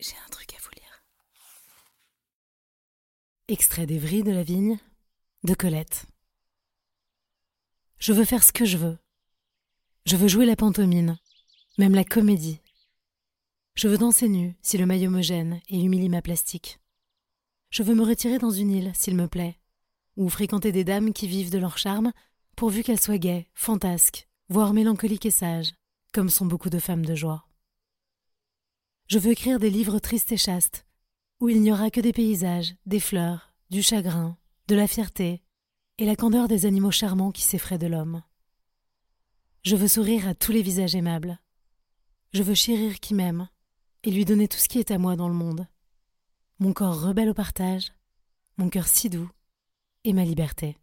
J'ai un truc à vous lire. Extrait vrilles de la vigne de Colette. Je veux faire ce que je veux. Je veux jouer la pantomime, même la comédie. Je veux danser nu si le maillot me gêne et humilie ma plastique. Je veux me retirer dans une île s'il me plaît, ou fréquenter des dames qui vivent de leur charme, pourvu qu'elles soient gaies, fantasques, voire mélancoliques et sages, comme sont beaucoup de femmes de joie. Je veux écrire des livres tristes et chastes, où il n'y aura que des paysages, des fleurs, du chagrin, de la fierté, et la candeur des animaux charmants qui s'effraient de l'homme. Je veux sourire à tous les visages aimables. Je veux chérir qui m'aime, et lui donner tout ce qui est à moi dans le monde. Mon corps rebelle au partage, mon cœur si doux, et ma liberté.